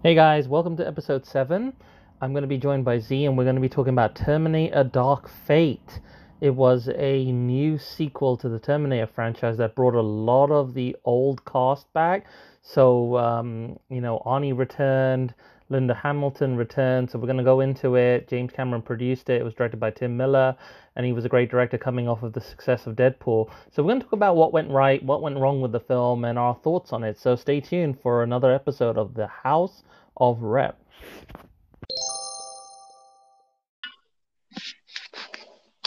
Hey guys, welcome to episode 7. I'm going to be joined by Z and we're going to be talking about Terminator Dark Fate. It was a new sequel to the Terminator franchise that brought a lot of the old cast back. So, um, you know, Arnie returned, Linda Hamilton returned. So, we're going to go into it. James Cameron produced it. It was directed by Tim Miller, and he was a great director coming off of the success of Deadpool. So, we're going to talk about what went right, what went wrong with the film, and our thoughts on it. So, stay tuned for another episode of The House of Rep.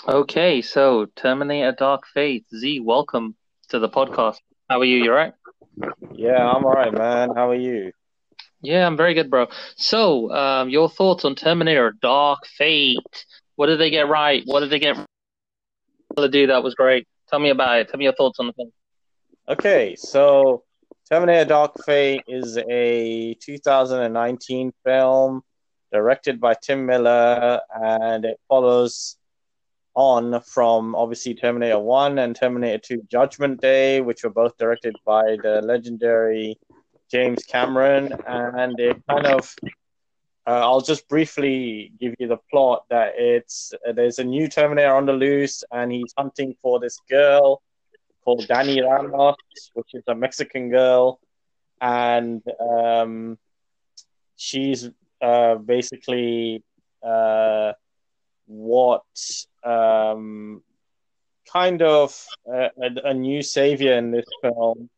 Okay, so Terminator Dark Fate. Z, welcome to the podcast. How are you? You're right. Yeah, I'm alright, man. How are you? Yeah, I'm very good, bro. So, um, your thoughts on Terminator Dark Fate? What did they get right? What did they get do that was great? Tell me about it. Tell me your thoughts on the film. Okay, so Terminator Dark Fate is a 2019 film directed by Tim Miller, and it follows on from obviously Terminator 1 and Terminator 2 Judgment Day, which were both directed by the legendary James Cameron. And it kind of, uh, I'll just briefly give you the plot that it's uh, there's a new Terminator on the loose, and he's hunting for this girl called Dani Ramos, which is a Mexican girl. And um, she's uh, basically uh, what um, kind of a, a, a, new savior in this film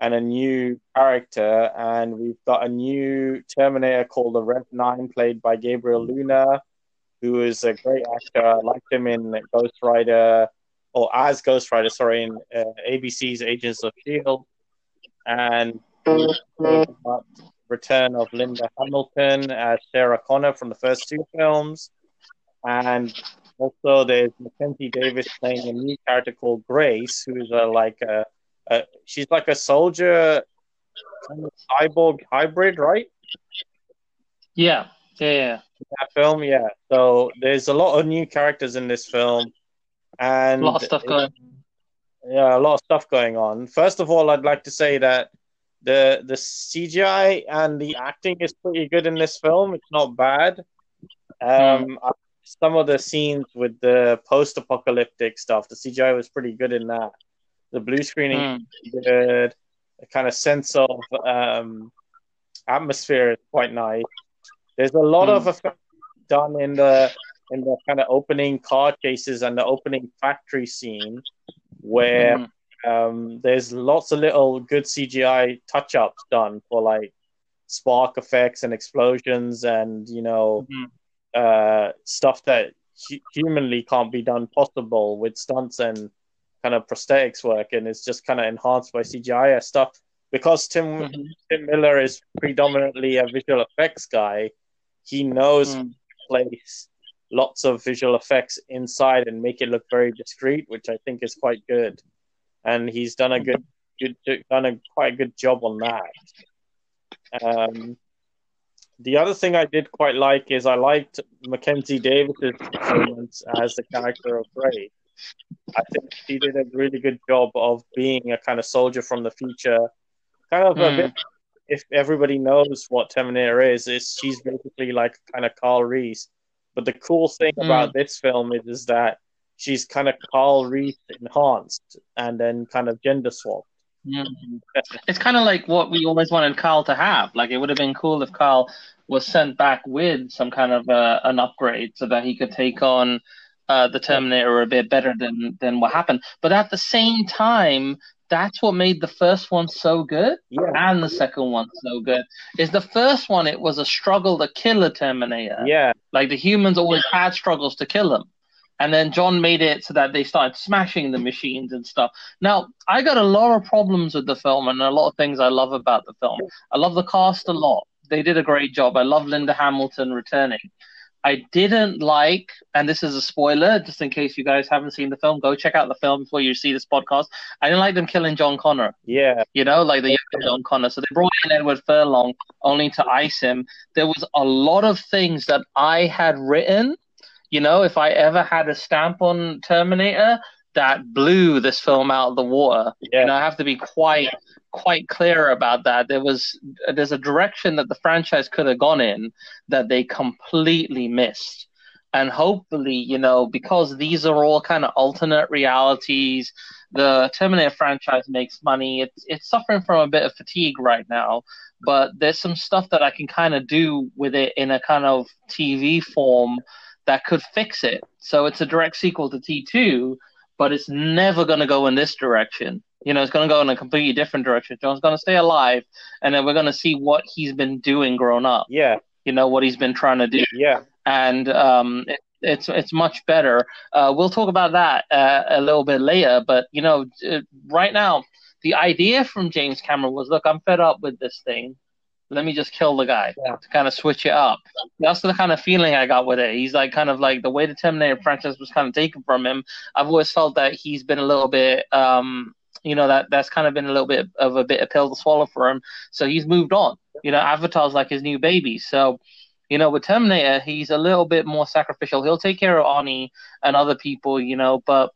and a new character. And we've got a new Terminator called the Rev 9, played by Gabriel Luna, who is a great actor. I liked him in Ghost Rider, or as Ghost Rider, sorry, in uh, ABC's Agents of S.H.I.E.L.D. And return of Linda Hamilton as Sarah Connor from the first two films. And also, there's Mackenzie Davis playing a new character called Grace, who is a, like a, a she's like a soldier, kind of cyborg hybrid, right? Yeah, yeah, yeah. That film, yeah. So there's a lot of new characters in this film, and a lot of stuff going. Yeah, a lot of stuff going on. First of all, I'd like to say that the the CGI and the acting is pretty good in this film. It's not bad. Um, mm some of the scenes with the post-apocalyptic stuff, the CGI was pretty good in that. The blue screening mm. good. The kind of sense of um, atmosphere is quite nice. There's a lot mm. of effects done in the in the kind of opening car chases and the opening factory scene, where mm. um, there's lots of little good CGI touch-ups done for like spark effects and explosions and you know mm-hmm uh, stuff that humanly can't be done possible with stunts and kind of prosthetics work, and it's just kind of enhanced by CGI stuff. Because Tim mm-hmm. Tim Miller is predominantly a visual effects guy, he knows mm. place lots of visual effects inside and make it look very discreet, which I think is quite good. And he's done a good, good done a quite a good job on that. Um, the other thing I did quite like is I liked Mackenzie Davis's performance as the character of Ray. I think she did a really good job of being a kind of soldier from the future. Kind of mm. a hmm. bit, if everybody knows what Terminator is, is she's basically like kind of Carl Reese. But the cool thing mm. about this film is, is that she's kind of Carl Reese enhanced and then kind of gender swapped. Mm-hmm. It's kind of like what we always wanted Carl to have. Like it would have been cool if Carl was sent back with some kind of uh, an upgrade so that he could take on uh, the Terminator a bit better than than what happened. But at the same time, that's what made the first one so good yeah. and the second one so good. Is the first one it was a struggle to kill a Terminator. Yeah, like the humans always had struggles to kill them. And then John made it so that they started smashing the machines and stuff. Now, I got a lot of problems with the film and a lot of things I love about the film. I love the cast a lot. They did a great job. I love Linda Hamilton returning. I didn't like, and this is a spoiler, just in case you guys haven't seen the film, go check out the film before you see this podcast. I didn't like them killing John Connor. Yeah. You know, like the young John Connor. So they brought in Edward Furlong only to ice him. There was a lot of things that I had written you know, if I ever had a stamp on Terminator, that blew this film out of the water. Yeah. And I have to be quite quite clear about that. There was there's a direction that the franchise could have gone in that they completely missed. And hopefully, you know, because these are all kind of alternate realities, the Terminator franchise makes money. It's it's suffering from a bit of fatigue right now, but there's some stuff that I can kind of do with it in a kind of TV form that could fix it. So it's a direct sequel to T2, but it's never going to go in this direction. You know, it's going to go in a completely different direction. John's going to stay alive, and then we're going to see what he's been doing grown up. Yeah. You know what he's been trying to do. Yeah. And um, it, it's it's much better. Uh, we'll talk about that uh, a little bit later. But you know, uh, right now, the idea from James Cameron was, look, I'm fed up with this thing let me just kill the guy yeah. to kind of switch it up. That's the kind of feeling I got with it. He's like kind of like the way the Terminator franchise was kind of taken from him. I've always felt that he's been a little bit, um, you know, that that's kind of been a little bit of a bit of pill to swallow for him. So he's moved on. You know, Avatar's like his new baby. So, you know, with Terminator, he's a little bit more sacrificial. He'll take care of Arnie and other people, you know, but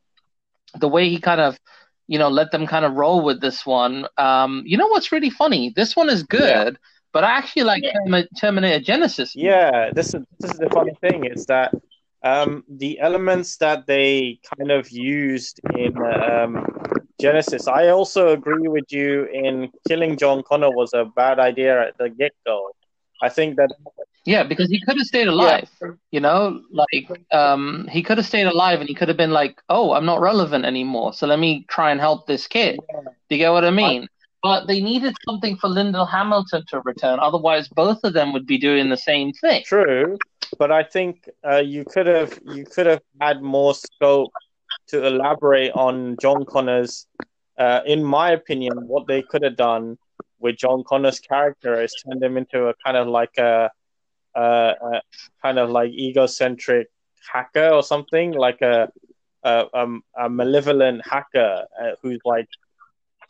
the way he kind of you know, let them kind of roll with this one. Um, you know what's really funny? This one is good, yeah but I actually like yeah. Terminator Genisys Yeah, this is this is the funny thing is that um, the elements that they kind of used in um, Genisys, I also agree with you in killing John Connor was a bad idea at the get go. I think that. Yeah, because he could have stayed alive. Yeah. You know, like um, he could have stayed alive, and he could have been like, "Oh, I'm not relevant anymore, so let me try and help this kid." Yeah. Do you get what I mean? But they needed something for Linda Hamilton to return. Otherwise, both of them would be doing the same thing. True, but I think uh, you could have you could have had more scope to elaborate on John Connor's. Uh, in my opinion, what they could have done with John Connor's character is turned him into a kind of like a, a, a kind of like egocentric hacker or something, like a a, a malevolent hacker uh, who's like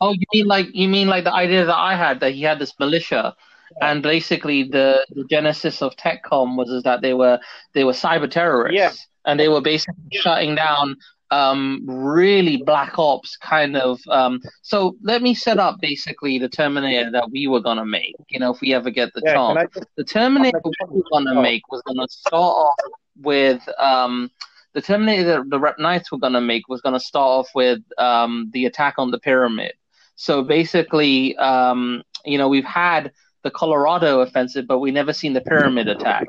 Oh, you mean like you mean like the idea that I had that he had this militia. And basically the, the genesis of TechCom was is that they were they were cyber terrorists, yeah. and they were basically shutting down um, really black ops kind of. Um, so let me set up basically the Terminator that we were gonna make. You know, if we ever get the yeah, chance, just, the Terminator we were gonna make was gonna start off with. Um, the Terminator that the Rep Knights were gonna make was gonna start off with um, the attack on the pyramid. So basically, um, you know, we've had the Colorado offensive, but we never seen the pyramid attack.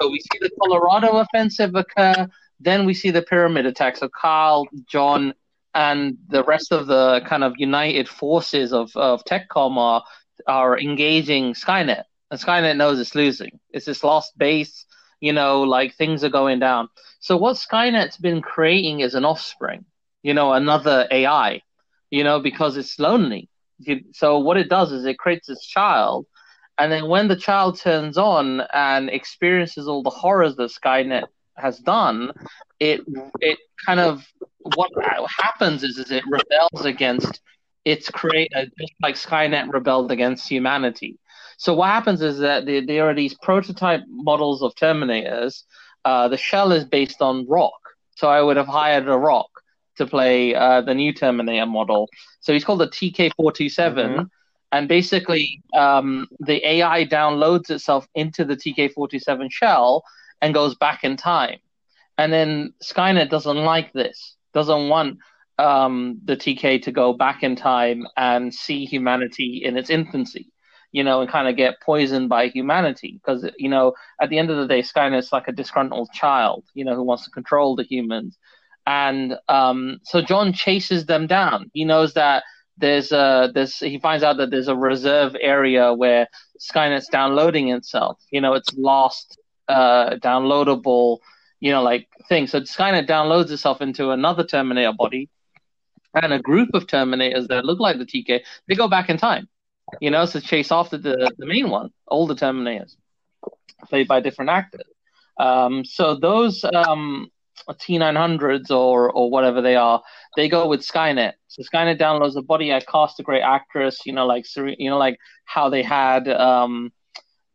So we see the Colorado offensive occur, then we see the pyramid attack. So Carl, John, and the rest of the kind of united forces of, of TechCom are, are engaging Skynet. And Skynet knows it's losing. It's this lost base, you know, like things are going down. So what Skynet's been creating is an offspring, you know, another AI you know, because it's lonely. So what it does is it creates this child, and then when the child turns on and experiences all the horrors that Skynet has done, it it kind of what happens is is it rebels against its creator, just like Skynet rebelled against humanity. So what happens is that there, there are these prototype models of Terminators. Uh, the shell is based on rock, so I would have hired a rock to play uh, the new Terminator model. So he's called the TK427. Mm-hmm. And basically, um, the AI downloads itself into the TK47 shell and goes back in time. And then Skynet doesn't like this, doesn't want um, the TK to go back in time and see humanity in its infancy, you know, and kind of get poisoned by humanity. Because, you know, at the end of the day, Skynet's like a disgruntled child, you know, who wants to control the humans and um, so John chases them down. He knows that there's a there's he finds out that there's a reserve area where Skynet's downloading itself. You know, it's lost uh, downloadable, you know, like thing. So Skynet downloads itself into another Terminator body, and a group of Terminators that look like the TK. They go back in time, you know, to chase after the the main one, older Terminators, played by different actors. Um, so those um, T900s or or whatever they are, they go with Skynet. So Skynet downloads the body. I cast a great actress. You know, like you know, like how they had um,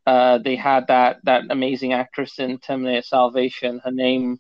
uh, they had that that amazing actress in Terminator Salvation. Her name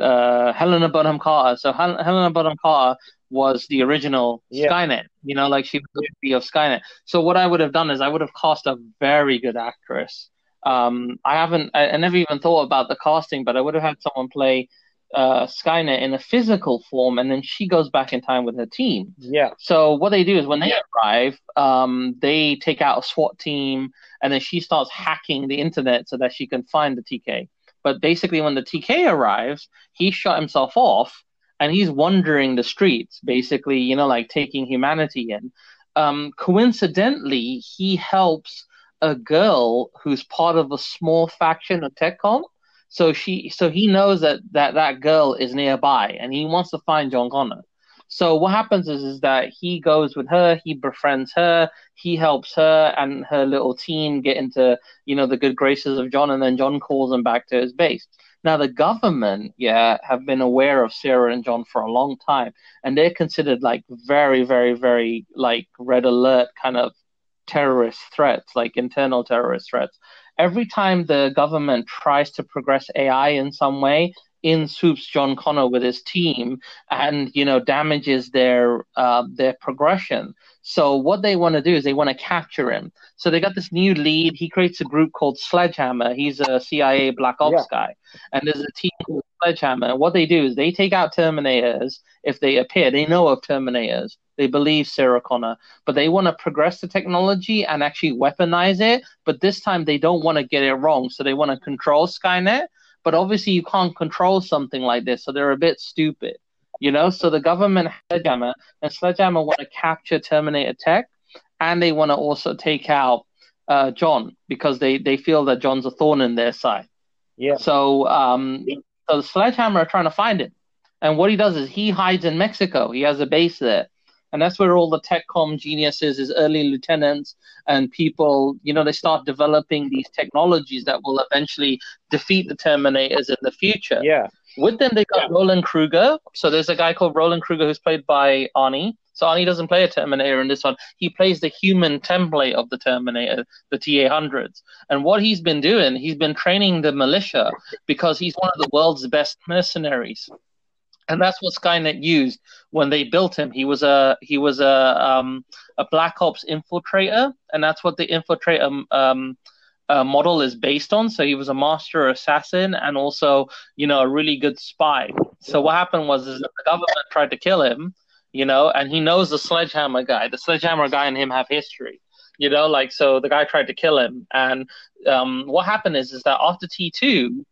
uh, Helena Bonham Carter. So Hel- Helena Bonham Carter was the original yeah. Skynet. You know, like she was the of Skynet. So what I would have done is I would have cast a very good actress. Um, I haven't, I, I never even thought about the casting, but I would have had someone play uh, Skynet in a physical form, and then she goes back in time with her team. Yeah. So what they do is when they arrive, um, they take out a SWAT team, and then she starts hacking the internet so that she can find the TK. But basically, when the TK arrives, he shut himself off, and he's wandering the streets, basically, you know, like taking humanity in. Um, coincidentally, he helps a girl who's part of a small faction of TechCom so she, so he knows that that that girl is nearby, and he wants to find John Connor. So what happens is, is that he goes with her, he befriends her, he helps her and her little team get into, you know, the good graces of John, and then John calls them back to his base. Now the government, yeah, have been aware of Sarah and John for a long time, and they're considered like very, very, very like red alert kind of terrorist threats, like internal terrorist threats every time the government tries to progress AI in some way, in swoops John Connor with his team and you know damages their uh, their progression. So what they want to do is they want to capture him. So they got this new lead. He creates a group called Sledgehammer. He's a CIA Black Ops yeah. guy, and there's a team called Sledgehammer. What they do is they take out Terminators if they appear. They know of Terminators. They believe Sarah Connor, but they want to progress the technology and actually weaponize it. But this time they don't want to get it wrong, so they want to control Skynet. But obviously you can't control something like this, so they're a bit stupid, you know. So the government Sledgehammer and Sledgehammer want to capture Terminator tech, and they want to also take out uh, John because they they feel that John's a thorn in their side. Yeah. So um, so the Sledgehammer are trying to find him. And what he does is he hides in Mexico. He has a base there and that's where all the TechCom geniuses, his early lieutenants, and people, you know, they start developing these technologies that will eventually defeat the Terminators in the future. Yeah. With them, they got yeah. Roland Kruger. So there's a guy called Roland Kruger who's played by Arnie. So Arnie doesn't play a Terminator in this one. He plays the human template of the Terminator, the TA-hundreds. And what he's been doing, he's been training the militia because he's one of the world's best mercenaries and that's what Skynet used when they built him. He was a he was a um, a Black Ops infiltrator, and that's what the infiltrator um, uh, model is based on. So he was a master assassin and also you know a really good spy. So what happened was is the government tried to kill him, you know, and he knows the sledgehammer guy. The sledgehammer guy and him have history. You know, like so the guy tried to kill him, and um, what happened is is that after T two,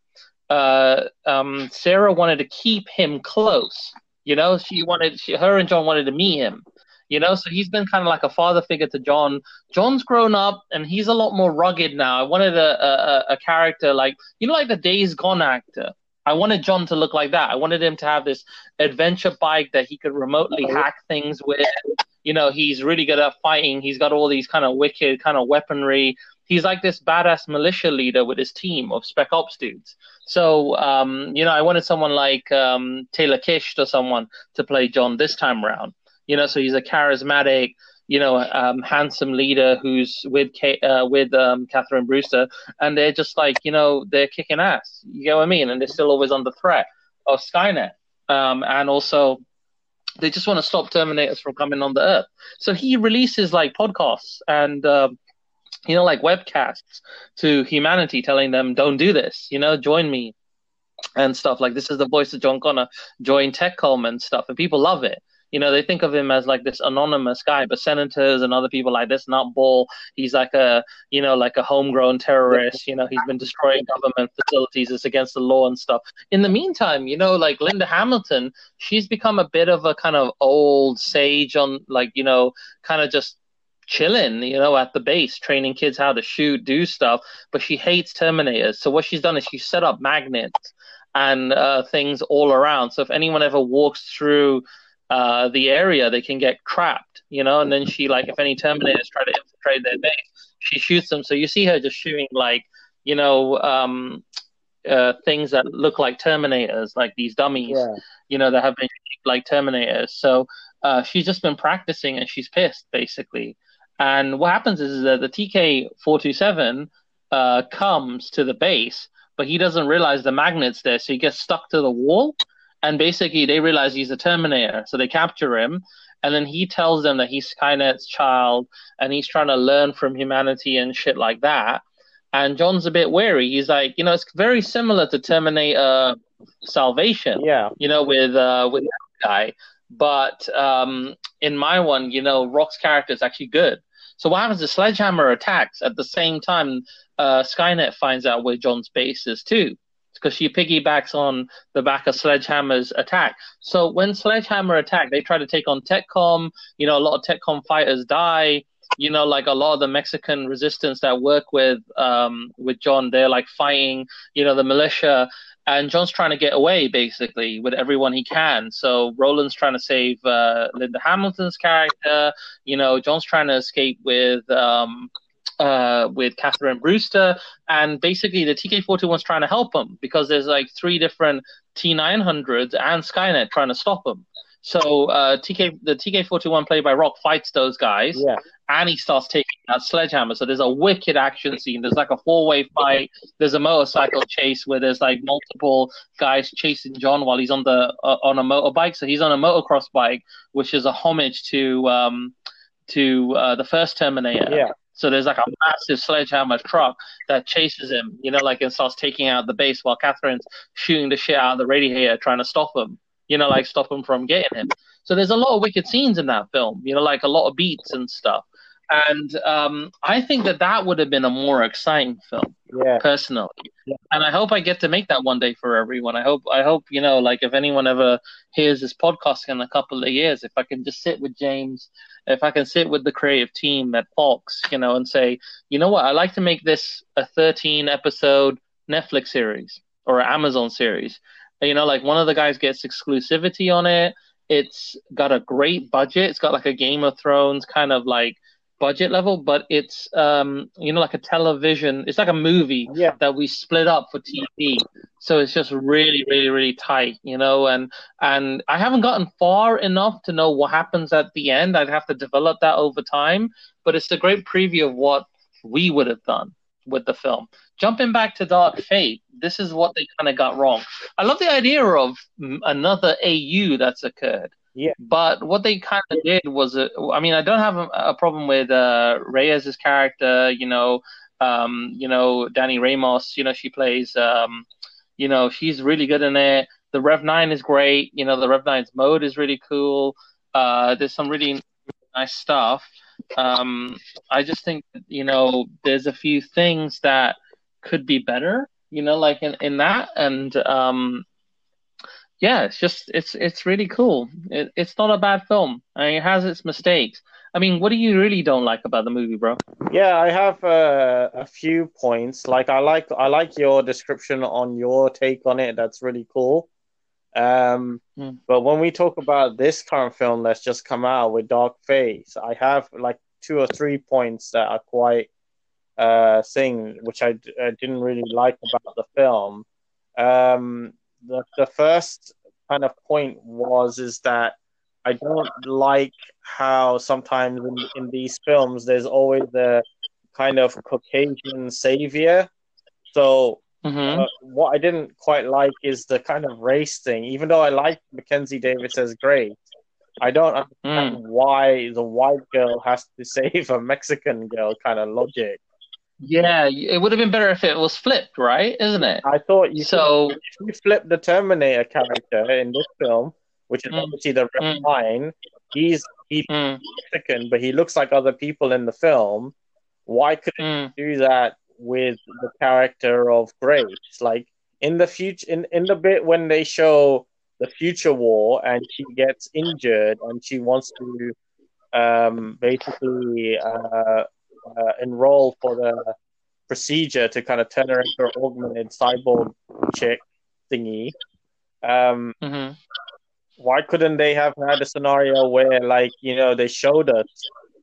uh, um, Sarah wanted to keep him close. You know, she wanted, she, her and John wanted to meet him. You know, so he's been kind of like a father figure to John. John's grown up and he's a lot more rugged now. I wanted a, a, a character like, you know, like the Days Gone actor. I wanted John to look like that. I wanted him to have this adventure bike that he could remotely hack things with. You know, he's really good at fighting. He's got all these kind of wicked kind of weaponry he's like this badass militia leader with his team of spec ops dudes. So, um, you know, I wanted someone like um, Taylor Kitsch or someone to play John this time around. You know, so he's a charismatic, you know, um, handsome leader who's with Kate, uh, with um, Catherine Brewster, and they're just like, you know, they're kicking ass. You get what I mean? And they're still always under threat of Skynet, um, and also they just want to stop Terminators from coming on the Earth. So he releases like podcasts and. Uh, you know, like webcasts to humanity telling them, don't do this, you know, join me and stuff. Like, this is the voice of John Connor, join TechCom and stuff. And people love it. You know, they think of him as like this anonymous guy, but senators and other people like this nutball, he's like a, you know, like a homegrown terrorist. You know, he's been destroying government facilities. It's against the law and stuff. In the meantime, you know, like Linda Hamilton, she's become a bit of a kind of old sage on, like, you know, kind of just chilling, you know, at the base, training kids how to shoot, do stuff. But she hates Terminators. So what she's done is she set up magnets and uh, things all around. So if anyone ever walks through uh, the area, they can get trapped, you know. And then she like, if any Terminators try to infiltrate their base, she shoots them. So you see her just shooting like, you know, um, uh, things that look like Terminators, like these dummies, yeah. you know, that have been like Terminators. So uh, she's just been practicing and she's pissed basically. And what happens is, is that the TK four two seven uh, comes to the base, but he doesn't realize the magnet's there, so he gets stuck to the wall. And basically they realize he's a Terminator, so they capture him, and then he tells them that he's Skynet's child, and he's trying to learn from humanity and shit like that. And John's a bit wary. He's like, you know, it's very similar to Terminator Salvation. Yeah. You know, with uh, with that guy. But um, in my one, you know, Rock's character is actually good. So what happens? The sledgehammer attacks at the same time. Uh, Skynet finds out where John's base is too, because she piggybacks on the back of Sledgehammer's attack. So when Sledgehammer attack, they try to take on TechCom. You know, a lot of TechCom fighters die. You know, like a lot of the Mexican resistance that work with um, with John, they're like fighting. You know, the militia and John's trying to get away basically with everyone he can. So Roland's trying to save uh, Linda Hamilton's character. You know, John's trying to escape with um, uh, with Catherine Brewster, and basically the TK41's trying to help him because there's like three different T900s and Skynet trying to stop him. So uh, TK the TK41 played by Rock fights those guys, yeah. and he starts taking that sledgehammer. So there's a wicked action scene. There's like a four way fight. There's a motorcycle chase where there's like multiple guys chasing John while he's on the uh, on a motorbike. So he's on a motocross bike, which is a homage to um, to uh, the first Terminator. Yeah. So there's like a massive sledgehammer truck that chases him, you know, like and starts taking out the base while Catherine's shooting the shit out of the radiator trying to stop him you know, like stop him from getting him. So there's a lot of wicked scenes in that film, you know, like a lot of beats and stuff. And um, I think that that would have been a more exciting film, yeah. personally. Yeah. And I hope I get to make that one day for everyone. I hope, I hope, you know, like if anyone ever hears this podcast in a couple of years, if I can just sit with James, if I can sit with the creative team at Fox, you know, and say, you know what, I like to make this a 13 episode Netflix series or Amazon series you know, like one of the guys gets exclusivity on it. It's got a great budget. It's got like a Game of Thrones kind of like budget level, but it's um you know like a television. It's like a movie yeah. that we split up for TV. So it's just really, really, really tight, you know. And and I haven't gotten far enough to know what happens at the end. I'd have to develop that over time. But it's a great preview of what we would have done with the film. Jumping back to Dark Fate, this is what they kind of got wrong. I love the idea of another AU that's occurred. Yeah. But what they kind of did was, uh, I mean, I don't have a, a problem with uh, Reyes' character. You know, um, you know, Dani Ramos. You know, she plays. Um, you know, she's really good in it. The Rev Nine is great. You know, the Rev 9's mode is really cool. Uh, there's some really nice stuff. Um, I just think you know there's a few things that could be better. You know, like in, in that, and um, yeah, it's just it's it's really cool. It, it's not a bad film. I mean, it has its mistakes. I mean, what do you really don't like about the movie, bro? Yeah, I have uh, a few points. Like I like I like your description on your take on it. That's really cool. Um, mm. But when we talk about this current film that's just come out with Dark Fate, I have like two or three points that are quite uh, thing which I, I didn't really like about the film. Um, the the first kind of point was is that I don't like how sometimes in, in these films there's always the kind of Caucasian savior. So Mm-hmm. Uh, what I didn't quite like is the kind of race thing. Even though I like Mackenzie Davis as great, I don't understand mm. why the white girl has to save a Mexican girl kind of logic. Yeah, it would have been better if it was flipped, right? Isn't it? I thought you so if you flip the Terminator character in this film, which is mm. obviously the red mm. line. He's he's mm. Mexican, but he looks like other people in the film. Why couldn't you do that with the character of Grace. Like in the future, in, in the bit when they show the future war and she gets injured and she wants to um, basically uh, uh, enroll for the procedure to kind of turn her into an augmented cyborg chick thingy. Um, mm-hmm. Why couldn't they have had a scenario where, like, you know, they showed us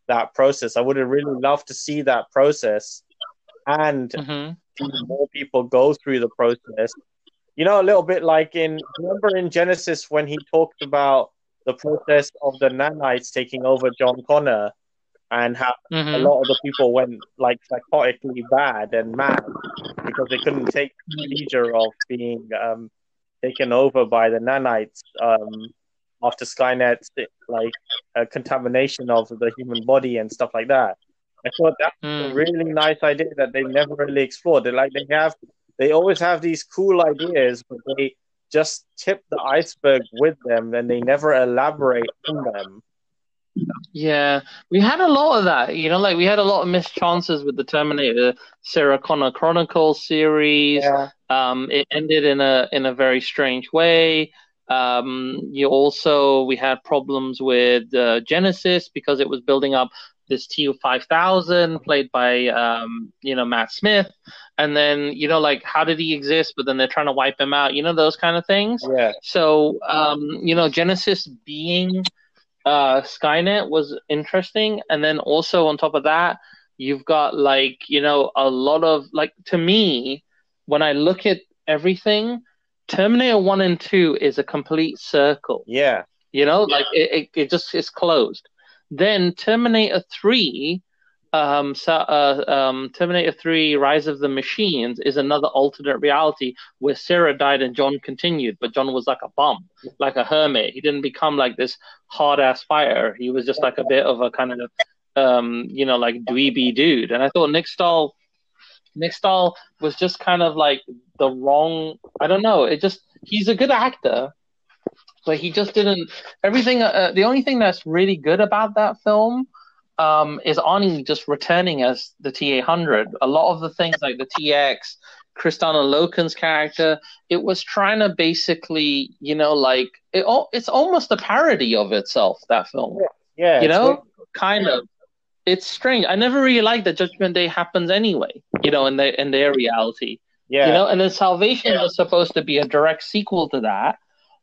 that process? I would have really loved to see that process and mm-hmm. more people go through the process. You know, a little bit like in remember in Genisys when he talked about the process of the nanites taking over John Connor and how mm-hmm. a lot of the people went like psychotically bad and mad because they couldn't take the procedure of being um, taken over by the nanites um, after Skynet's like uh, contamination of the human body and stuff like that. I thought that's mm. a really nice idea that they never really explored. They like they have, they always have these cool ideas, but they just tip the iceberg with them, and they never elaborate on them. Yeah, we had a lot of that. You know, like we had a lot of missed chances with the Terminator Sarah Connor Chronicles series. Yeah. Um, it ended in a in a very strange way. Um, you also we had problems with uh, Genisys because it was building up this TU five thousand played by um, you know Matt Smith, and then you know like how did he exist? But then they're trying to wipe him out. You know those kind of things. Yeah. So um, you know Genisys being uh, Skynet was interesting, and then also on top of that, you've got like you know a lot of like to me when I look at everything, Terminator One and Two is a complete circle. Yeah. You know, like it, it, it just is closed. Then Terminator Three um, so, uh, um, Terminator 3 Rise of the Machines is another alternate reality where Sarah died and John continued, but John was like a bum, like a hermit. He didn't become like this hard ass fighter. He was just like a bit of a kind of, um, you know, like dweeby dude. And I thought Nick Stahl, Nick Stahl was just kind of like the wrong, I don't know, it just, he's a good actor. But he just didn't. Everything. Uh, the only thing that's really good about that film um, is Arnie just returning as the T800. A lot of the things like the TX, Kristanna Loken's character, it was trying to basically, you know, like it. It's almost a parody of itself. That film. Yeah. yeah you know, kind of. It's strange. I never really liked that Judgment Day happens anyway. You know, in their in their reality. Yeah. You know, and then Salvation yeah. was supposed to be a direct sequel to that,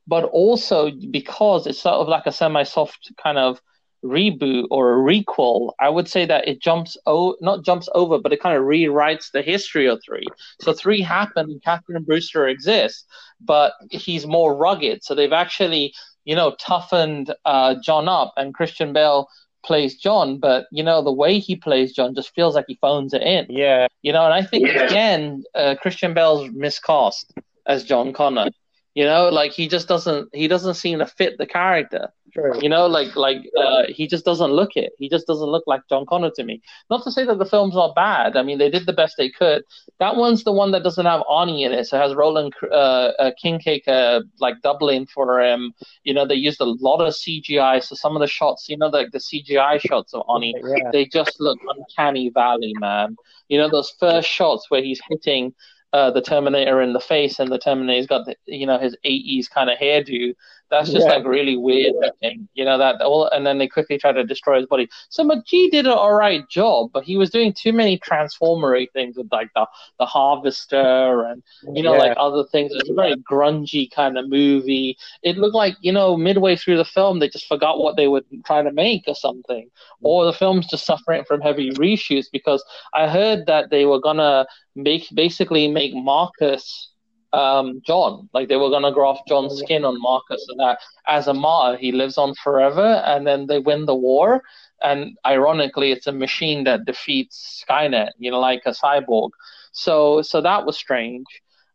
but also because it's sort of like a semi-soft kind of reboot or a requel, I would say that it jumps o not jumps over, but it kind of rewrites the history of three. So three happened, and Catherine Brewster exists, but he's more rugged. So they've actually, you know, toughened uh, John up, and Christian Bale plays John, but you know the way he plays John just feels like he phones it in. Yeah, you know, and I think yeah. again, uh, Christian Bale's miscast as John Connor. You know, like he just doesn't he doesn't seem to fit the character. True. You know, like like uh, he just doesn't look it. He just doesn't look like John Connor to me. Not to say that the film's not bad. I mean, they did the best they could. That one's the one that doesn't have Arnie in it. So it has Roland uh, uh, Kickinger uh, like doubling for him. You know, they used a lot of CGI. So some of the shots, you know, like the, the CGI shots of Arnie, yeah. they just look uncanny valley, man. You know, those first shots where he's hitting uh, the Terminator in the face, and the Terminator's got the, you know his 80s kind of hairdo. That's just yeah. like really weird looking, you know that all. And then they quickly try to destroy his body. So McG did an alright job, but he was doing too many transformery things with like the the harvester and you know yeah. like other things. It's a very grungy kind of movie. It looked like you know midway through the film they just forgot what they were trying to make or something, or the film's just suffering from heavy reshoots because I heard that they were gonna make basically make Marcus um, John. Like they were gonna graft John's skin on Marcus, so that as a martyr he lives on forever, and then they win the war. And ironically, it's a machine that defeats Skynet, you know, like a cyborg. So, so that was strange.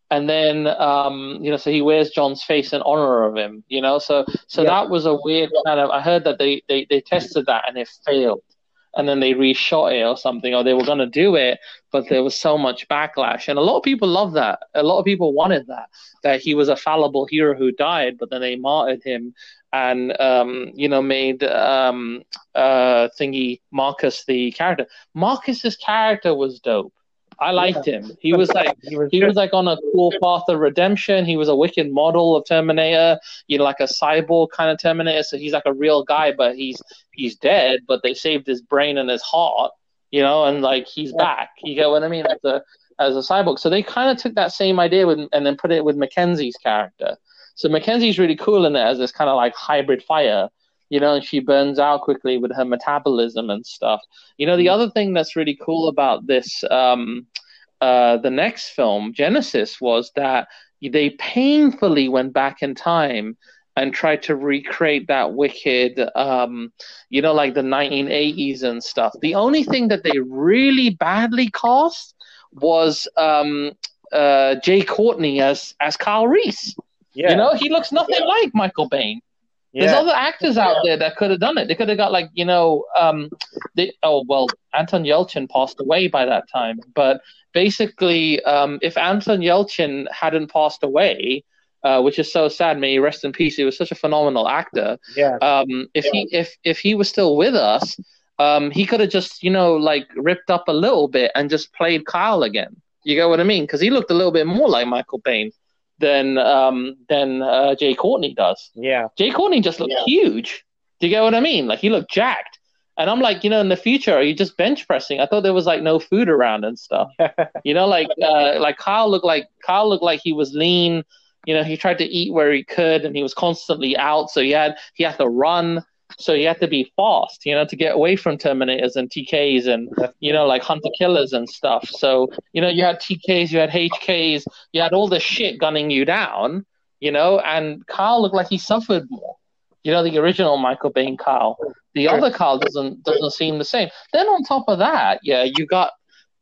And then, um, you know, so he wears John's face in honor of him, you know. So, so yeah. that was a weird kind of. I heard that they they they tested that and it failed and then they reshot it or something, or they were going to do it, but there was so much backlash. And a lot of people love that. A lot of people wanted that, that he was a fallible hero who died, but then they martyred him and, um, you know, made um, uh, thingy Marcus the character. Marcus's character was dope. I liked yeah. him. He was like he was, he was like on a cool path of redemption. He was a wicked model of Terminator, you know, like a cyborg kind of Terminator. So he's like a real guy, but he's he's dead. But they saved his brain and his heart, you know, and like he's yeah. back. You get what I mean? As a as a cyborg. So they kind of took that same idea with, and then put it with Mackenzie's character. So Mackenzie's really cool in it as this kind of like hybrid fire you know, she burns out quickly with her metabolism and stuff. You know, the mm. other thing that's really cool about this, um, uh, the next film, Genisys, was that they painfully went back in time and tried to recreate that wicked, um, you know, like the 1980s and stuff. The only thing that they really badly cast was um, uh, Jai Courtney as as Kyle Reese. Yeah. You know, he looks nothing yeah. like Michael Biehn. Yeah. There's other actors out there that could have done it. They could have got like you know, um, they, oh well, Anton Yelchin passed away by that time. But basically, um, if Anton Yelchin hadn't passed away, uh, which is so sad, may he rest in peace. He was such a phenomenal actor. Yeah. Um, if he if if he was still with us, um, he could have just you know like ripped up a little bit and just played Kyle again. You get what I mean? Because he looked a little bit more like Michael Biehn than um, than uh, Jai Courtney does. Yeah, Jai Courtney just looked yeah. huge. Do you get what I mean? Like he looked jacked. And I'm like, you know, in the future, are you just bench pressing? I thought there was like no food around and stuff. you know, like uh, like Kyle looked like Kyle looked like he was lean. You know, he tried to eat where he could, and he was constantly out. So he had he had to run. So you have to be fast, you know, to get away from Terminators and TKs and, you know, like hunter killers and stuff. So, you know, you had TKs, you had HKs, you had all this shit gunning you down, you know, and Kyle looked like he suffered more. You know, the original Michael Biehn Kyle. The other Kyle doesn't doesn't seem the same. Then on top of that, yeah, you got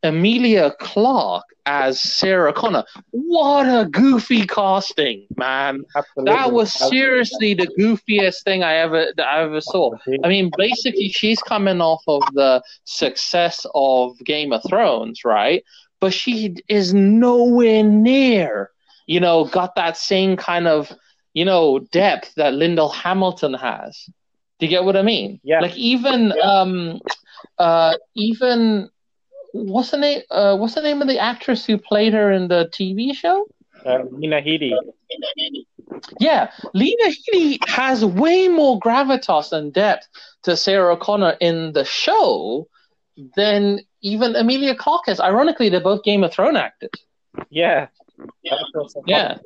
Emilia Clarke as Sarah Connor. What a goofy casting, man! Absolutely. That was seriously the goofiest thing I ever that I ever saw. I mean, basically, she's coming off of the success of Game of Thrones, right? But she is nowhere near, you know, got that same kind of, you know, depth that Linda Hamilton has. Do you get what I mean? Yeah. Like even, um, uh, even what's the name? Uh, what's the name of the actress who played her in the TV show? Uh, Lena Headey. Yeah, Lena Headey has way more gravitas and depth to Sarah Connor in the show than even Emilia Clarke has. Ironically, they're both Game of Thrones actors. Yeah. Yeah.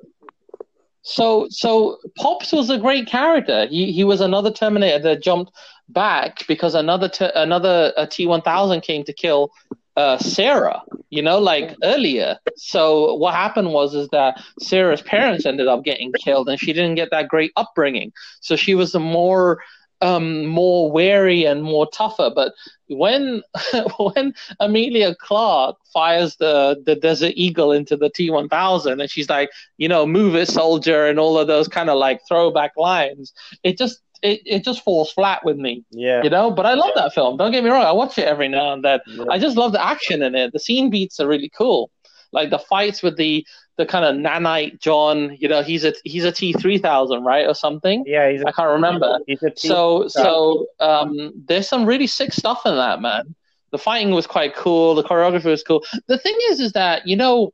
So, so Pops was a great character. He he was another Terminator that jumped back because another t- another T one thousand came to kill uh, Sarah, you know, like earlier. So what happened was is that Sarah's parents ended up getting killed, and she didn't get that great upbringing. So she was a more um, more wary and more tougher. But when when Emilia Clarke fires the the Desert Eagle into the T one thousand, and she's like, you know, move it, soldier, and all of those kind of like throwback lines, it just it, it just falls flat with me. Yeah. You know, but I love that film. Don't get me wrong. I watch it every now and then. Yeah. I just love the action in it. The scene beats are really cool. Like the fights with the the kind of nanite John, you know, he's a he's a T three thousand, right, or something. Yeah, he's a, I can't remember. He's a T- so so um, there's some really sick stuff in that man. The fighting was quite cool. The choreography was cool. The thing is, is that you know,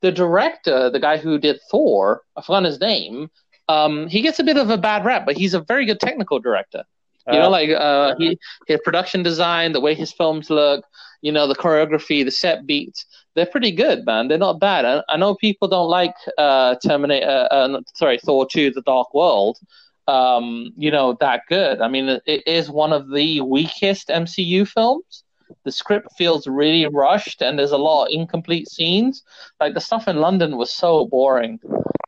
the director, the guy who did Thor, I forgot his name. Um, he gets a bit of a bad rap, but he's a very good technical director. You know, uh, like uh, he his production design, the way his films look, you know, the choreography, the set beats, they're pretty good, man. They're not bad. I, I know people don't like uh, Terminator, uh, uh sorry, Thor 2: The Dark World, um, you know, that good. I mean, it is one of the weakest MCU films. The script feels really rushed, and there's a lot of incomplete scenes. Like the stuff in London was so boring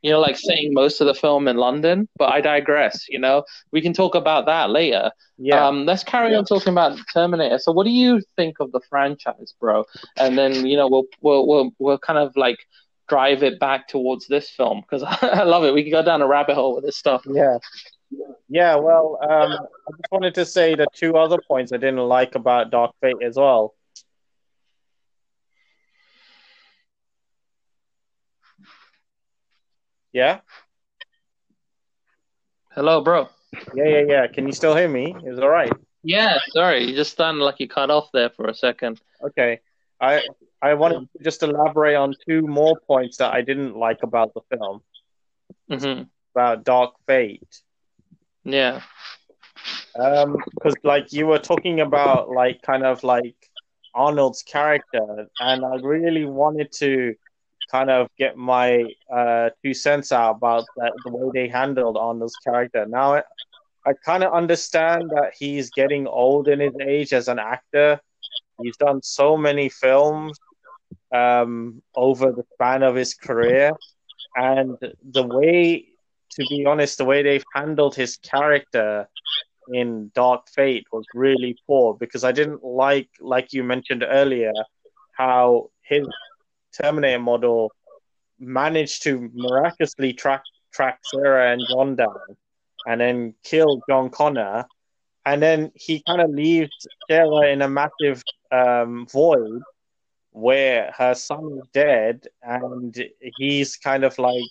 you know, like saying most of the film in London, but I digress, you know. We can talk about that later. Yeah. Um, let's carry on talking about Terminator. So what do you think of the franchise, bro? And then, you know, we'll we'll we'll, we'll kind of like drive it back towards this film because I love it. We can go down a rabbit hole with this stuff. Yeah. Yeah, well, um, I just wanted to say the two other points I didn't like about Dark Fate as well. Yeah. Hello, bro. Yeah, yeah, yeah. Can you still hear me? Is all right? Yeah. Sorry, you just sounded like you cut off there for a second. Okay. I I wanted to just elaborate on two more points that I didn't like about the film. Mm-hmm. About Dark Fate. Yeah. Um, because like you were talking about like kind of like Arnold's character, and I really wanted to kind of get my uh, two cents out about that, the way they handled Arnold's character. Now, I, I kind of understand that he's getting old in his age as an actor. He's done so many films um, over the span of his career, and the way, to be honest, the way they've handled his character in Dark Fate was really poor because I didn't like, like you mentioned earlier, how his Terminator model managed to miraculously track track Sarah and John down and then kill John Connor. And then he kind of leaves Sarah in a massive um, void where her son is dead and he's kind of like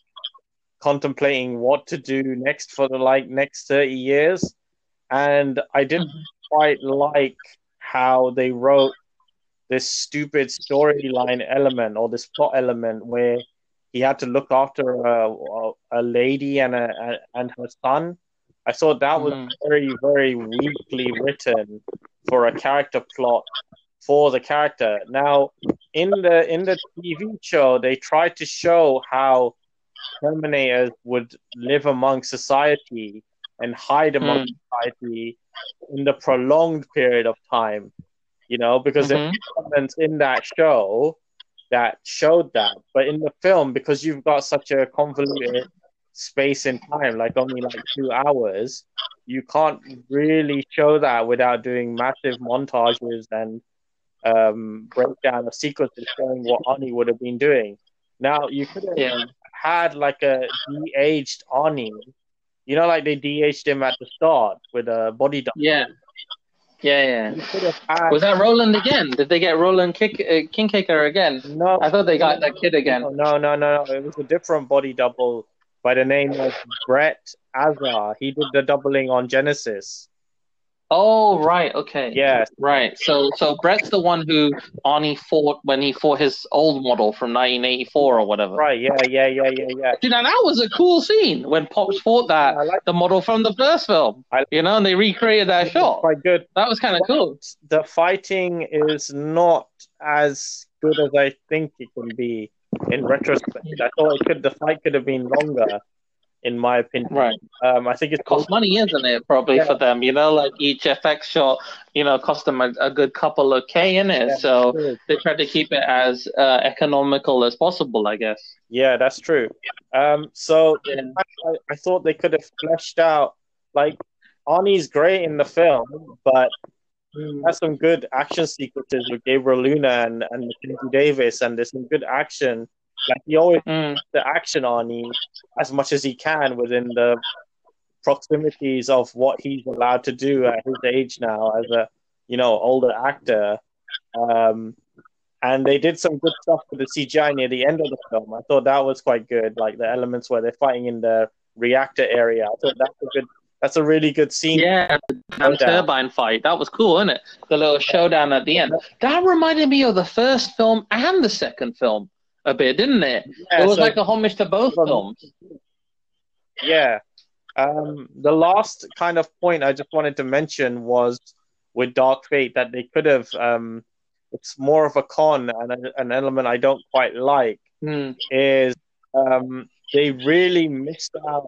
contemplating what to do next for the like next 30 years and i didn't mm-hmm. quite like how they wrote this stupid storyline element or this plot element where he had to look after a, a lady and a, a, and her son. I thought that was mm. very very weakly written for a character plot for the character. Now, in the in the TV show, they tried to show how Terminators would live among society and hide among mm. society in the prolonged period of time you know, because mm-hmm. there's elements in that show that showed that. But in the film, because you've got such a convoluted space and time, like only like two hours, you can't really show that without doing massive montages and um, breakdown of sequences showing what Arnie would have been doing. Now you could have yeah. Had like a de-aged Arnie, you know, like they de-aged him at the start with a body double. Yeah. Yeah, yeah. Had... Was that Roland again? Did they get Roland Kick, uh, Kingkaker again? No. I thought they got that kid again. No, no, no, no. It was a different body double by the name of Brett Azar. He did the doubling on Genisys. Oh right, okay. Yeah. Right. So so Brett's the one who Arnie fought when he fought his old model from 1984 or whatever. Right. Yeah. Yeah. Yeah. Yeah. Yeah. Dude, now that was a cool scene when Pops fought that like the model from the first film. I, you know, and they recreated that shot. Quite good. That was kind of cool. The fighting is not as good as I think it can be in retrospect. I thought it could the fight could have been longer in my opinion. Right. Um, I think it costs money, isn't it? Probably yeah. for them. You know, like each FX shot, you know, cost them a, a good couple of K in it. Yeah, so they try to keep it as uh, economical as possible, I guess. Yeah, that's true. Um, so yeah. I, I, thought they could have fleshed out, like, Arnie's great in the film, but mm. has some good action sequences with Gabriel Luna and, and Mackenzie Davis, and there's some good action like he always mm. the action on him as much as he can within the proximities of what he's allowed to do at his age now as a you know older actor. Um, and they did some good stuff with the CGI near the end of the film. I thought that was quite good, like the elements where they're fighting in the reactor area. I thought that's a good that's a really good scene. Yeah, the turbine fight. That was cool, isn't it? The little showdown at the end. That reminded me of the first film and the second film a bit, didn't it? Yeah, it was so, like a homage to both films. Yeah. Um, the last kind of point I just wanted to mention was with Dark Fate that they could have. Um, it's more of a con and a, an element I don't quite like mm. is um, they really missed out.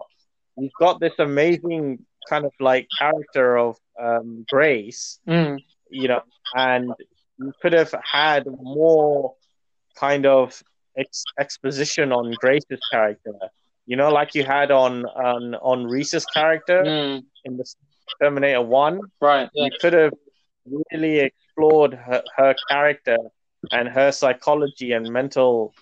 You've got this amazing kind of like character of um, Grace, mm. you know, and you could have had more kind of ex- exposition on Grace's character. You know, like you had on on on Reese's character mm. in the Terminator One. Right. Yeah. You could have really explored her, her character and her psychology and mental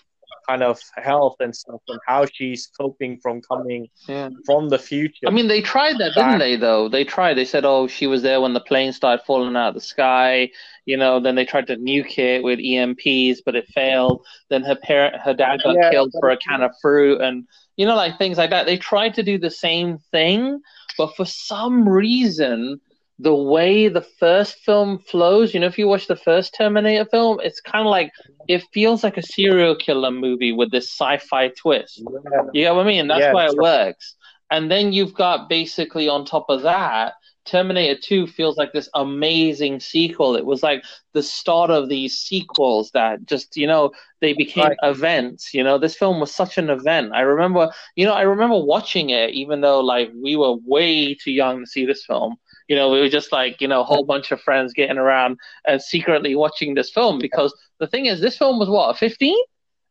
kind of health and stuff and how she's coping from coming yeah. from the future. I mean, they tried that, didn't they? Though they tried. They said, "Oh, she was there when the plane started falling out of the sky." You know, then they tried to nuke it with EMPs, but it failed. Then her parent, her dad got yeah, killed for a can of fruit, and you know, like things like that. They tried to do the same thing, but for some reason, the way the first film flows, you know, if you watch the first Terminator film, it's kind of like it feels like a serial killer movie with this sci-fi twist. Yeah. You know what I mean? That's yeah, why it works. And then you've got basically on top of that, Terminator 2 feels like this amazing sequel. It was like the start of these sequels that just, you know, they became right. events. You know, this film was such an event. I remember, you know, I remember watching it, even though like we were way too young to see this film you know, we were just like, you know, a whole bunch of friends getting around and secretly watching this film because the thing is, this film was what, 15?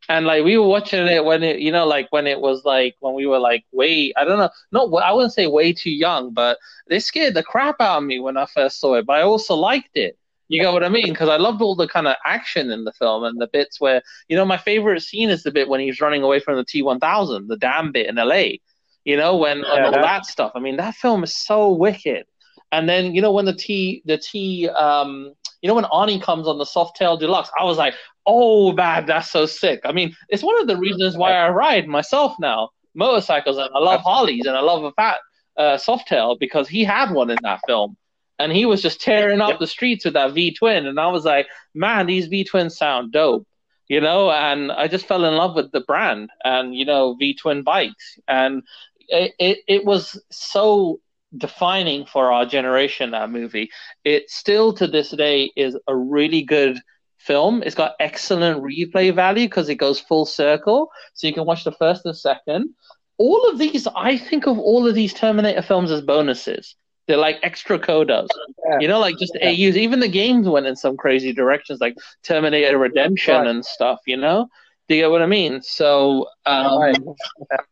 And like we were watching it when it, you know, like when it was like when we were like way, I don't know, not I wouldn't say way too young, but they scared the crap out of me when I first saw it. But I also liked it. You get what I mean? Because I loved all the kind of action in the film and the bits where, you know, my favorite scene is the bit when he's running away from the T1000, the damn bit in LA You know, when yeah, all that stuff. I mean, that film is so wicked. And then you know when the T the T um you know when Arnie comes on the Softail Deluxe, I was like, oh man, that's so sick. I mean, it's one of the reasons why I ride myself now motorcycles and I love Harleys and I love a fat uh, Softail because he had one in that film and he was just tearing up the streets with that V twin, and I was like, man, these V twins sound dope, you know. And I just fell in love with the brand and you know V twin bikes, and it, it it was so defining for our generation. That movie, it still to this day is a really good film. It's got excellent replay value because it goes full circle, so you can watch the first and second. All of these, I think of all of these Terminator films as bonuses they're like extra codas. Yeah. You know, like just yeah. AUs. Even the games went in some crazy directions, like Terminator Redemption right. and stuff. You know, do you get what I mean? So, um,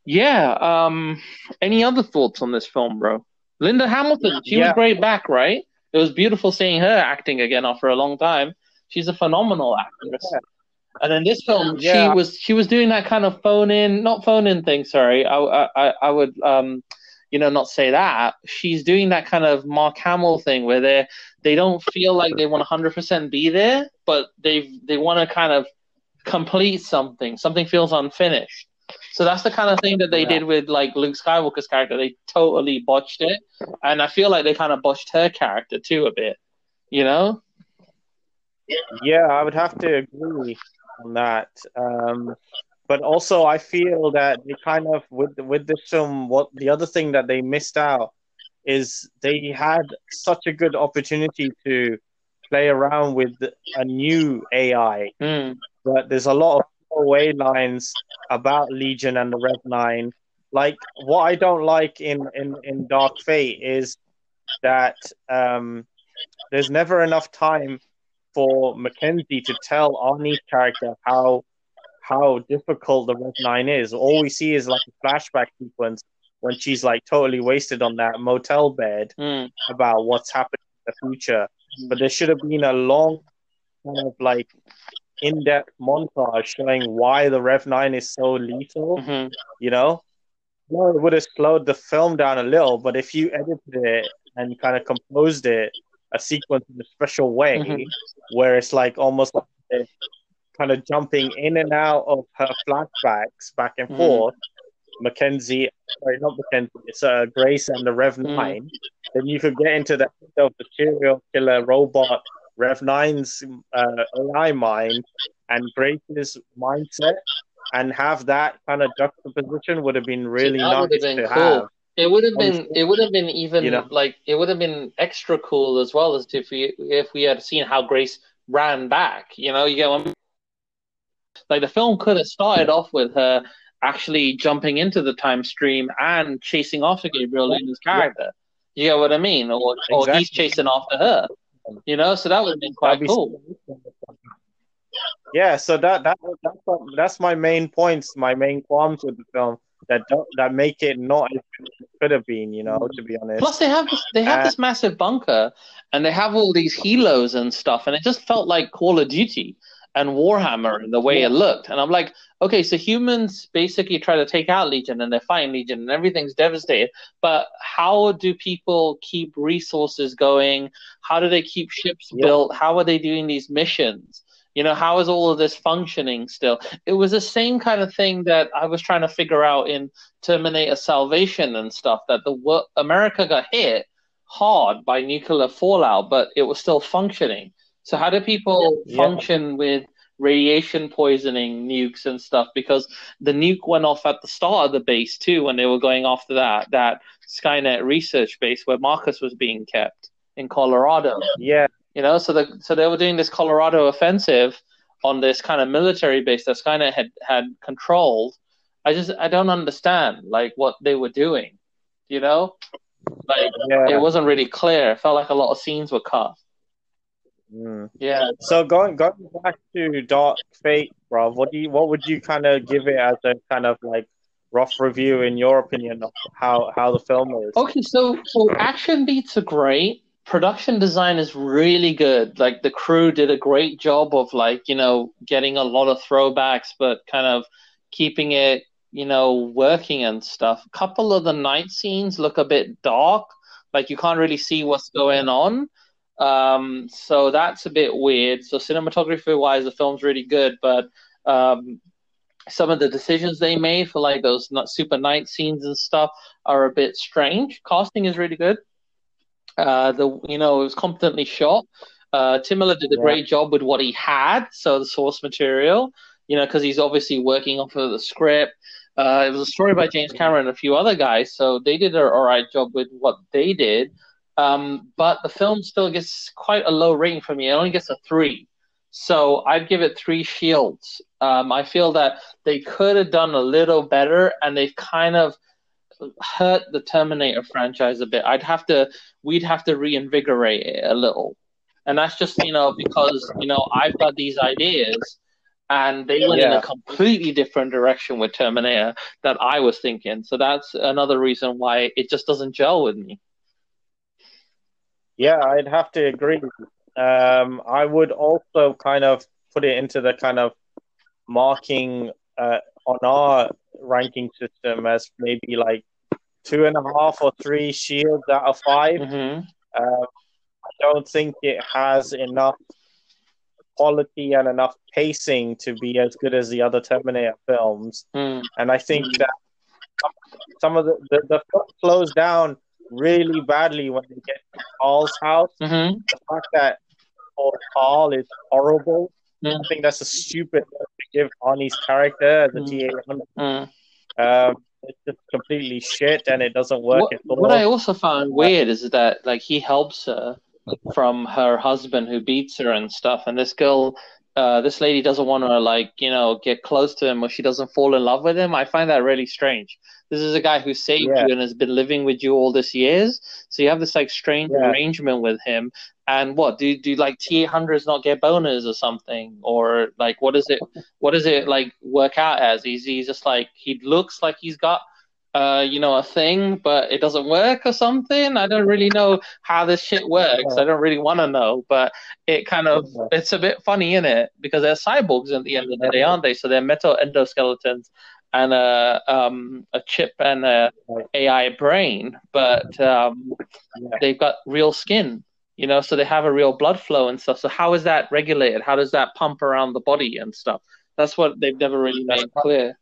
yeah. Um, any other thoughts on this film, bro? Linda Hamilton, she yeah. was great back, right? It was beautiful seeing her acting again after a long time. She's a phenomenal actress. And in this film, she was she was doing that kind of phone in, not phone in thing. Sorry, I I I would um you know, not say that. She's doing that kind of Mark Hamill thing where they they don't feel like they want 100% be there, but they they want to kind of complete something. Something feels unfinished. So that's the kind of thing that they yeah. did with like Luke Skywalker's character. They totally botched it, and I feel like they kind of botched her character too a bit. You know? Yeah, I would have to agree on that. Um, but also I feel that they kind of with with this film, what the other thing that they missed out is they had such a good opportunity to play around with a new AI, mm. but there's a lot of away lines about Legion and the Rev Nine. Like what I don't like in in in Dark Fate is that um, there's never enough time for Mackenzie to tell Arnie's character how how difficult the Rev Nine is. All we see is like a flashback sequence when she's like totally wasted on that motel bed mm. about what's happening in the future. But there should have been a long kind of like in-depth montage showing why the Rev Nine is so lethal. Mm-hmm. You know, well, it would have slowed the film down a little. But if you edited it and kind of composed it a sequence in a special way, mm-hmm. where it's like almost like kind of jumping in and out of her flashbacks back and mm. forth, Mackenzie, sorry, not Mackenzie, it's uh, Grace and the Rev mm. 9, then you could get into the of the serial killer robot Rev 9's uh, AI mind and Grace's mindset and have that kind of juxtaposition would have been really See, nice been to cool. have. It would have been. It would have been even you know? like it would have been extra cool as well as if we if we had seen how Grace ran back. You know, you get one like the film could have started off with her actually jumping into the time stream and chasing after Gabriel Luna's character. You get what I mean? Or exactly. or he's chasing after her. You know, so that would have been quite be cool. Yeah, so that that that's that's my main points, my main qualms with the film that don't, that make it not as it could have been, you know, to be honest. Plus, they have this, they have uh, this massive bunker, and they have all these helos and stuff, and it just felt like Call of Duty and Warhammer and the way yeah. it looked. And I'm like, okay, so humans basically try to take out Legion and they find Legion and everything's devastated. But how do people keep resources going? How do they keep ships yeah. built? How are they doing these missions? You know, how is all of this functioning still? It was the same kind of thing that I was trying to figure out in Terminator Salvation and stuff that the America got hit hard by nuclear fallout, but it was still functioning so how do people yeah. function with radiation poisoning nukes and stuff? Because the nuke went off at the start of the base too when they were going after that that Skynet research base where Marcus was being kept in Colorado. Yeah. You know, so the so they were doing this Colorado offensive on this kind of military base that Skynet had had controlled. I just I don't understand like what they were doing. You know? Like yeah. it wasn't really clear. It felt like a lot of scenes were cut. Mm. Yeah. So going going back to Dark Fate, bro, what do you what would you kind of give it as a kind of like rough review in your opinion of how how the film is? Okay, so so action beats are great. Production design is really good. Like the crew did a great job of like you know getting a lot of throwbacks, but kind of keeping it you know, working and stuff. A couple of the night scenes look a bit dark, like you can't really see what's going on. Um, so that's a bit weird. So cinematography wise, the film's really good, but um, some of the decisions they made for like those not super night scenes and stuff are a bit strange. Casting is really good. Uh, the you know it was competently shot. Uh, Tim Miller did a yeah. great job with what he had, so the source material. You know, because he's obviously working off of the script. Uh, it was a story by James Cameron and a few other guys, so they did an all right job with what they did. Um, but the film still gets quite a low rating for me. It only gets a three. So I'd give it three shields. Um, I feel that they could have done a little better, and they've kind of hurt the Terminator franchise a bit. I'd have to, we'd have to reinvigorate it a little, and that's just you know because you know I've got these ideas, and they went yeah. in a completely different direction with Terminator that I was thinking. So that's another reason why it just doesn't gel with me. Yeah, I'd have to agree. Um, I would also kind of put it into the kind of marking uh, on our ranking system as maybe like two and a half or three shields out of 5 mm-hmm. uh, I don't think it has enough quality and enough pacing to be as good as the other Terminator films. Mm. And I think that some of the, the, the film slows down really badly when they get to Carl's house. Mm-hmm. The fact that Paul is horrible. Mm. I think that's a stupid to give Arnie's character as a mm. TA. Mm. Um, it's just completely shit and it doesn't work what, at all. What I also found weird is that like he helps her from her husband who beats her and stuff, and this girl uh, this lady doesn't want to like you know get close to him or she doesn't fall in love with him i find that really strange this is a guy who saved yeah. you and has been living with you all this years so you have this like strange yeah. arrangement with him and what do do like t800s not get boners or something or like what is it what does it like work out as he's, he's just like he looks like he's got uh, you know, a thing, but it doesn't work or something. I don't really know how this shit works. I don't really want to know, but it kind of it's a bit funny in it because they're cyborgs at the end of the day, aren't they? So they're metal endoskeletons and a um, a chip and a AI brain, but um, they've got real skin. You know, so they have a real blood flow and stuff. So how is that regulated? How does that pump around the body and stuff? That's what they've never really made clear.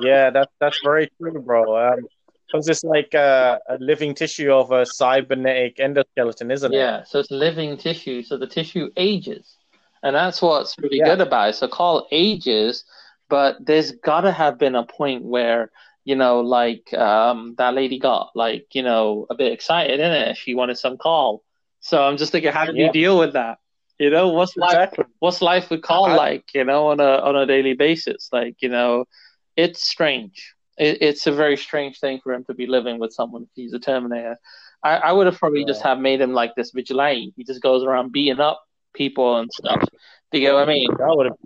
Yeah, that's that's very true, bro. Um, because it's like a, a, living tissue of a cybernetic endoskeleton, isn't it? Yeah, so it's living tissue, so the tissue ages, and that's what's really yeah. good about it. So Carl ages, but there's gotta have been a point where you know, like um, that lady got like you know a bit excited in it. She wanted some Carl. so I'm just thinking, how do yeah. you deal with that? You know, what's exactly. life? What's life with Carl like? You know, on a on a daily basis, like you know it's strange. It, it's a very strange thing for him to be living with someone if he's a Terminator. I, I would have probably yeah. just have made him like this vigilante. He just goes around beating up people and stuff. Do you get what I mean? That would have.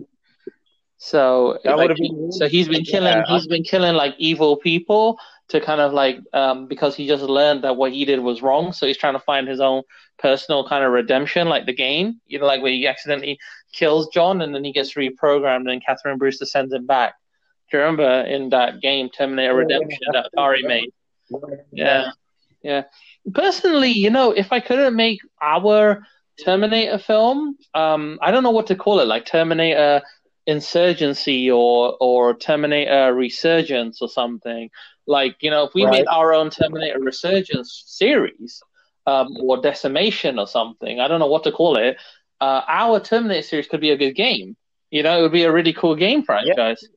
So, that like, been, so he's been killing. Yeah. He's been killing like evil people to kind of like um, because he just learned that what he did was wrong. So he's trying to find his own personal kind of redemption, like the game. You know, like where he accidentally kills John and then he gets reprogrammed, and Catherine Brewster sends him back you remember in that game Terminator Redemption that Atari made? Yeah, yeah. Personally, you know, if I couldn't make our Terminator film, um, I don't know what to call it, like Terminator Insurgency or or Terminator Resurgence or something. Like, you know, if we right. made our own Terminator Resurgence series, um, or Decimation or something, I don't know what to call it. Uh, our Terminator series could be a good game. You know, it would be a really cool game franchise. Yeah.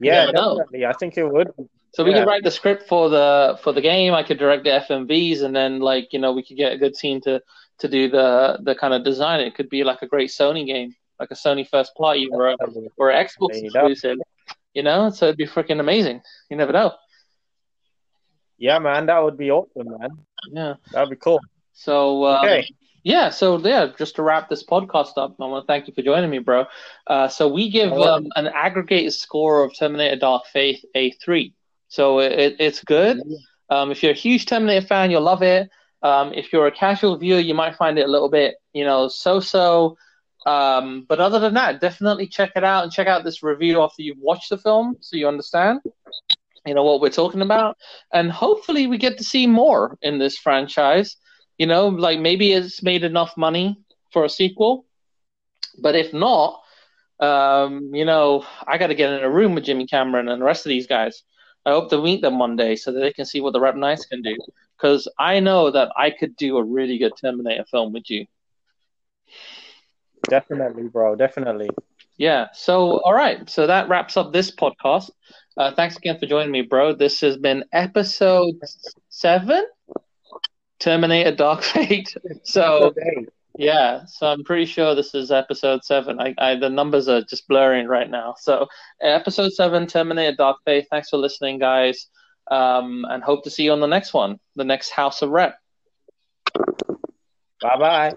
Yeah, definitely. Know. I think it would. So we yeah. could write the script for the for the game. I could direct the FMVs, and then like you know we could get a good team to to do the the kind of design. It could be like a great Sony game, like a Sony first party or a, or an Xbox exclusive. You know, so it'd be freaking amazing. You never know. Yeah, man, that would be awesome, man. Yeah, that'd be cool. So um, okay. Yeah, so yeah, just to wrap this podcast up, I want to thank you for joining me, bro. Uh, so we give um, an aggregated score of Terminator Dark Fate a three. So it, it's good. Um, if you're a huge Terminator fan, you'll love it. Um, if you're a casual viewer, you might find it a little bit, you know, so-so. Um, but other than that, definitely check it out and check out this review after you've watched the film so you understand, you know, what we're talking about. And hopefully we get to see more in this franchise. You know, like maybe it's made enough money for a sequel. But if not, um, you know, I got to get in a room with Jimmy Cameron and the rest of these guys. I hope to meet them one day so that they can see what the Rep Knights can do. Because I know that I could do a really good Terminator film with you. Definitely, bro. Definitely. Yeah. So, all right. So that wraps up this podcast. Uh, thanks again for joining me, bro. This has been episode seven, Terminator Dark Fate. So, yeah. So I'm pretty sure this is episode seven. I, I the numbers are just blurring right now. So, episode seven, Terminator Dark Fate. Thanks for listening, guys. Um, and hope to see you on the next one, the next House of Rep. Bye bye.